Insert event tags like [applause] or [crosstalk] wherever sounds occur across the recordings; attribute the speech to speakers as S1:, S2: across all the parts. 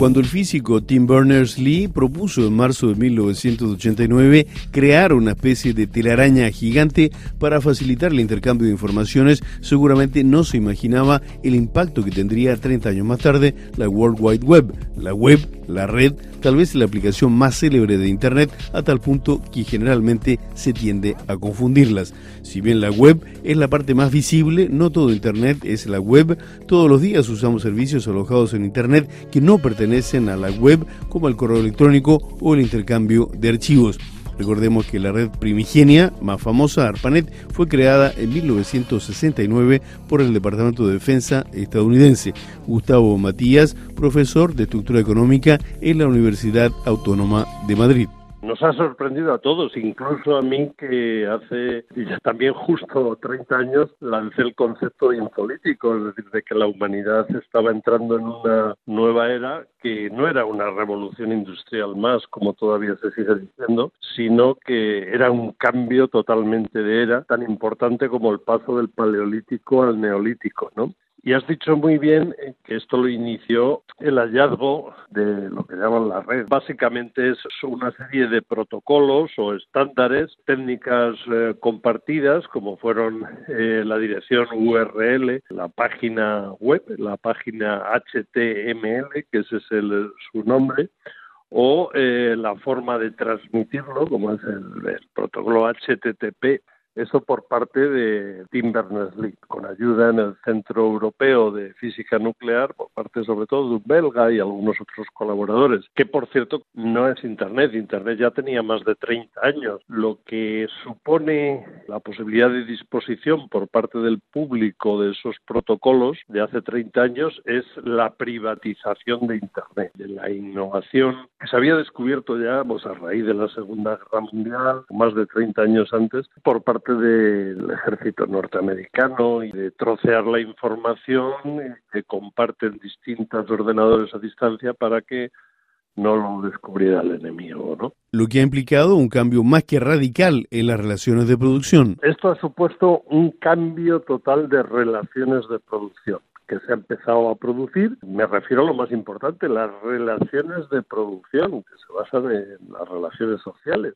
S1: Cuando el físico Tim Berners-Lee propuso en marzo de 1989 crear una especie de telaraña gigante para facilitar el intercambio de informaciones, seguramente no se imaginaba el impacto que tendría 30 años más tarde la World Wide Web, la web, la red, tal vez la aplicación más célebre de Internet, a tal punto que generalmente se tiende a confundirlas. Si bien la web es la parte más visible, no todo Internet es la web. Todos los días usamos servicios alojados en Internet que no pertenecen a la web como el correo electrónico o el intercambio de archivos. Recordemos que la red primigenia, más famosa, ARPANET, fue creada en 1969 por el Departamento de Defensa estadounidense. Gustavo Matías, profesor de Estructura Económica en la Universidad Autónoma de Madrid
S2: nos ha sorprendido a todos, incluso a mí que hace ya también justo 30 años lancé el concepto de infolítico, es decir, de que la humanidad estaba entrando en una nueva era que no era una revolución industrial más, como todavía se sigue diciendo, sino que era un cambio totalmente de era, tan importante como el paso del paleolítico al neolítico, ¿no? Y has dicho muy bien que esto lo inició el hallazgo de lo que llaman la red. Básicamente es una serie de protocolos o estándares, técnicas eh, compartidas, como fueron eh, la dirección URL, la página web, la página HTML, que ese es el, su nombre, o eh, la forma de transmitirlo, como es el protocolo HTTP eso por parte de Tim Berners-Lee, con ayuda en el Centro Europeo de Física Nuclear, por parte sobre todo de un belga y algunos otros colaboradores, que por cierto no es Internet, Internet ya tenía más de 30 años, lo que supone la posibilidad de disposición por parte del público de esos protocolos de hace 30 años es la privatización de Internet, de la innovación que se había descubierto ya pues, a raíz de la Segunda Guerra Mundial, más de 30 años antes, por parte del ejército norteamericano y de trocear la información que comparten distintos ordenadores a distancia para que no lo descubriera el enemigo, ¿no?
S1: Lo que ha implicado un cambio más que radical en las relaciones de producción.
S2: Esto ha supuesto un cambio total de relaciones de producción que se ha empezado a producir. Me refiero a lo más importante, las relaciones de producción, que se basan en las relaciones sociales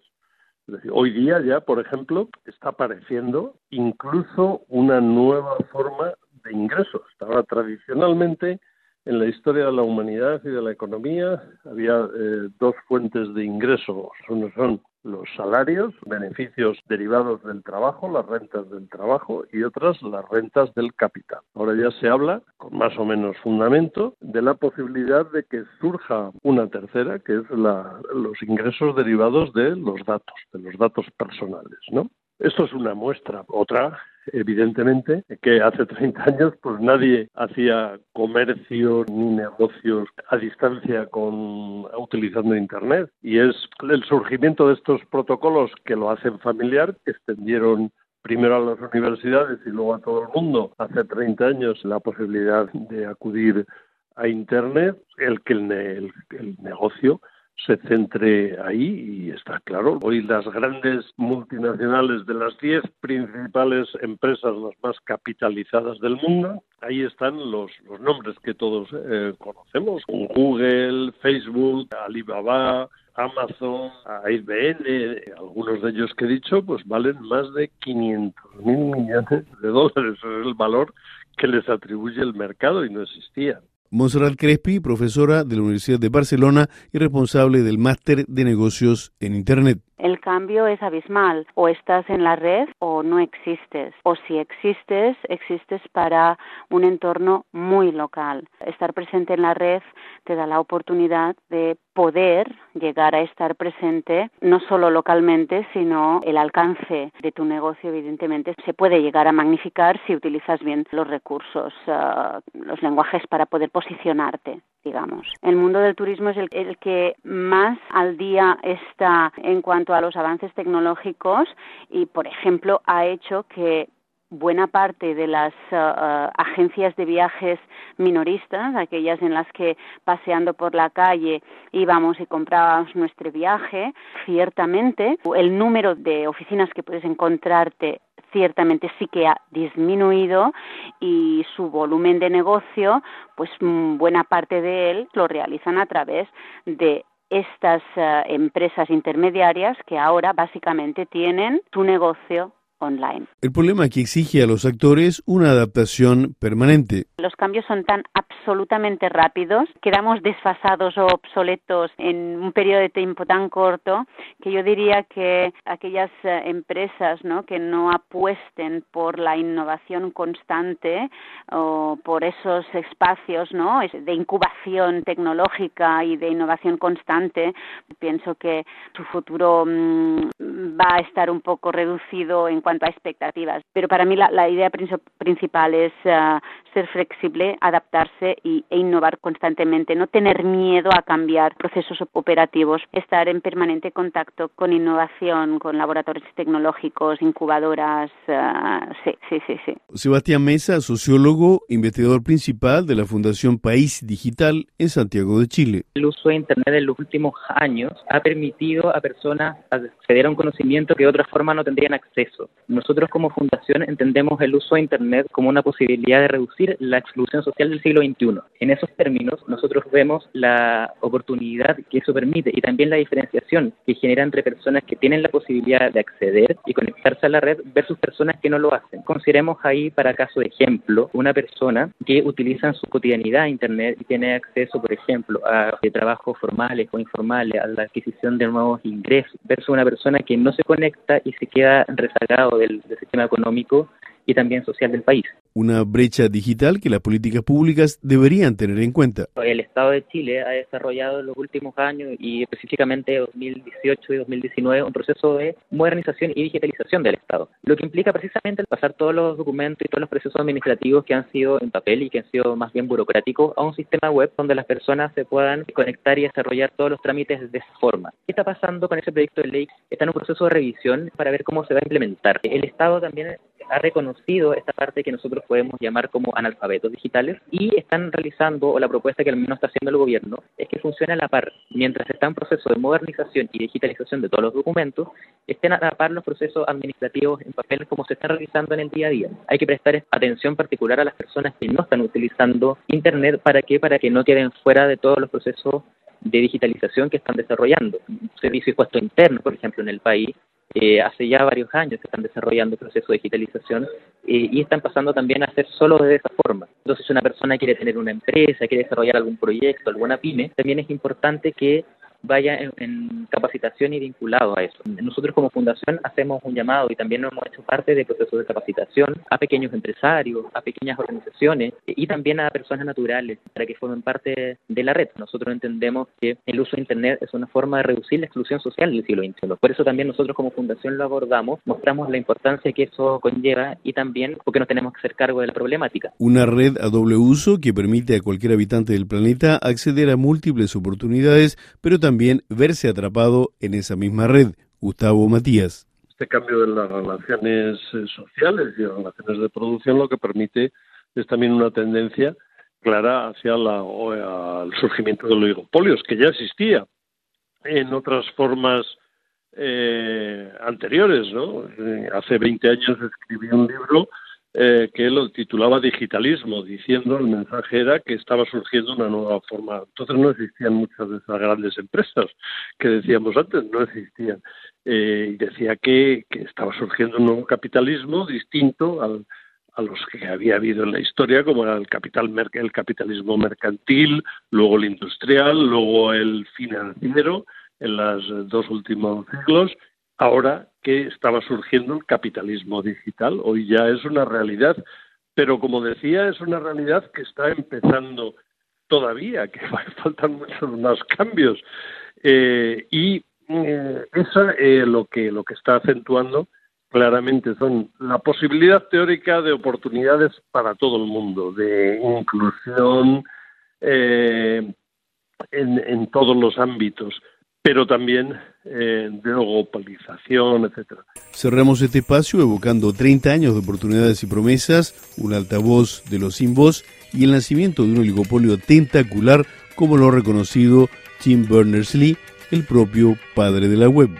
S2: hoy día ya, por ejemplo, está apareciendo incluso una nueva forma de ingresos. Ahora, tradicionalmente, en la historia de la humanidad y de la economía había eh, dos fuentes de ingresos. Uno son los salarios, beneficios derivados del trabajo, las rentas del trabajo y otras las rentas del capital. Ahora ya se habla, con más o menos fundamento, de la posibilidad de que surja una tercera, que es la, los ingresos derivados de los datos, de los datos personales, ¿no? Esto es una muestra. Otra evidentemente, que hace 30 años pues nadie hacía comercio ni negocios a distancia con utilizando internet. Y es el surgimiento de estos protocolos que lo hacen familiar, que extendieron primero a las universidades y luego a todo el mundo. Hace 30 años la posibilidad de acudir a internet, el que el negocio se centre ahí y está claro. Hoy las grandes multinacionales de las 10 principales empresas, las más capitalizadas del mundo, ahí están los, los nombres que todos eh, conocemos. Google, Facebook, Alibaba, Amazon, IBM, algunos de ellos que he dicho, pues valen más de 500 mil millones de dólares. es el valor que les atribuye el mercado y no existían.
S1: Monserrat Crespi, profesora de la Universidad de Barcelona y responsable del máster de negocios en Internet.
S3: El cambio es abismal. O estás en la red o no existes. O si existes, existes para un entorno muy local. Estar presente en la red te da la oportunidad de poder llegar a estar presente no solo localmente, sino el alcance de tu negocio, evidentemente, se puede llegar a magnificar si utilizas bien los recursos, eh, los lenguajes para poder posicionarte digamos. El mundo del turismo es el, que más al día está en cuanto a los avances tecnológicos y, por ejemplo, ha hecho que buena parte de las uh, agencias de viajes minoristas, aquellas en las que paseando por la calle íbamos y comprábamos nuestro viaje, ciertamente el número de oficinas que puedes encontrarte ciertamente sí que ha disminuido y su volumen de negocio, pues mm, buena parte de él lo realizan a través de estas eh, empresas intermediarias que ahora básicamente tienen su negocio online.
S1: El problema que exige a los actores una adaptación permanente.
S3: Los cambios son tan absolutamente rápidos, quedamos desfasados o obsoletos en un periodo de tiempo tan corto que yo diría que aquellas eh, empresas ¿no? que no apuesten por la innovación constante o por esos espacios ¿no? de incubación tecnológica y de innovación constante, pienso que su futuro mm, va a estar un poco reducido en cuanto a expectativas. Pero para mí la, idea principal es uh, ser flexible, adaptarse y, e innovar constantemente, no tener miedo a cambiar procesos operativos, estar en permanente contacto con innovación, con laboratorios tecnológicos, incubadoras. Uh, sí, sí, sí, sí.
S1: Sebastián Mesa, sociólogo, investigador principal de la Fundación País Digital en Santiago de Chile.
S4: El uso de Internet en los últimos años ha permitido a personas acceder a un conocimiento que de otra forma no tendrían acceso. Nosotros como fundación entendemos el uso de Internet como una posibilidad de reducir la exclusión social del siglo XXI. En esos términos, nosotros vemos la oportunidad que eso permite y también la diferenciación que genera entre personas que tienen la posibilidad de acceder y conectarse a la red versus personas que no lo hacen. Consideremos ahí, para caso de ejemplo, una persona que utiliza en su cotidianidad Internet y tiene acceso, por ejemplo, a trabajos formales o informales, a la adquisición de nuevos ingresos, versus una persona que no se conecta y se queda rezagado del, sistema económico y también social del país.
S1: Una brecha digital que las políticas públicas deberían tener en cuenta.
S4: El Estado de Chile ha desarrollado en los últimos años y específicamente 2018 y 2019 un proceso de modernización y digitalización del Estado, lo que implica precisamente pasar todos los documentos y todos los procesos administrativos que han sido en papel y que han sido más bien burocráticos a un sistema web donde las personas se puedan conectar y desarrollar todos los trámites de esa forma. ¿Qué está pasando con ese proyecto de ley? Está en un proceso de revisión para ver cómo se va a implementar. El Estado también ha reconocido esta parte que nosotros podemos llamar como analfabetos digitales y están realizando, o la propuesta que al menos está haciendo el gobierno, es que funcione a la par. Mientras está en proceso de modernización y digitalización de todos los documentos, estén a la par los procesos administrativos en papel como se están realizando en el día a día. Hay que prestar atención particular a las personas que no están utilizando Internet. ¿Para qué? Para que no queden fuera de todos los procesos de digitalización que están desarrollando. Servicio de puesto interno, por ejemplo, en el país, eh, hace ya varios años se están desarrollando procesos de digitalización eh, y están pasando también a hacer solo de esa forma. Entonces, si una persona quiere tener una empresa, quiere desarrollar algún proyecto, alguna pyme, también es importante que vaya en, capacitación y vinculado a eso. Nosotros como fundación hacemos un llamado y también hemos hecho parte de procesos de capacitación a pequeños empresarios, a pequeñas organizaciones y también a personas naturales para que formen parte de la red. Nosotros entendemos que el uso de Internet es una forma de reducir la exclusión social del siglo XXI. Por eso también nosotros como fundación lo abordamos, mostramos la importancia que eso conlleva y también porque nos tenemos que hacer cargo de la problemática.
S1: Una red a doble uso que permite a cualquier habitante del planeta acceder a múltiples oportunidades, pero también también verse atrapado en esa misma red. Gustavo Matías.
S2: Este cambio de las relaciones eh, sociales y las relaciones de producción lo que permite es también una tendencia clara hacia la, el surgimiento de los oligopolios, que ya existía en otras formas eh, anteriores. ¿no? Eh, hace 20 años escribí un libro eh, que lo titulaba digitalismo, diciendo el mensaje era que estaba surgiendo una nueva forma. Entonces no existían muchas de esas grandes empresas que decíamos antes, no existían. Eh, decía que, que, estaba surgiendo un nuevo capitalismo distinto al, a los que había habido en la historia, como era el, capital, el capitalismo mercantil, luego el industrial, luego el financiero en los dos últimos siglos ahora que estaba surgiendo el capitalismo digital. Hoy ya es una realidad, pero como decía, es una realidad que está empezando todavía, que [laughs] faltan muchos más cambios. Eh, y eh, eso eh, lo que lo que está acentuando claramente son la posibilidad teórica de oportunidades para todo el mundo, de inclusión en, en todos los ámbitos pero también eh, de globalización, etcétera.
S1: Cerramos este espacio evocando 30 años de oportunidades y promesas, un altavoz de los sin voz y el nacimiento de un oligopolio tentacular como lo ha reconocido Tim Berners-Lee, el propio padre de la web.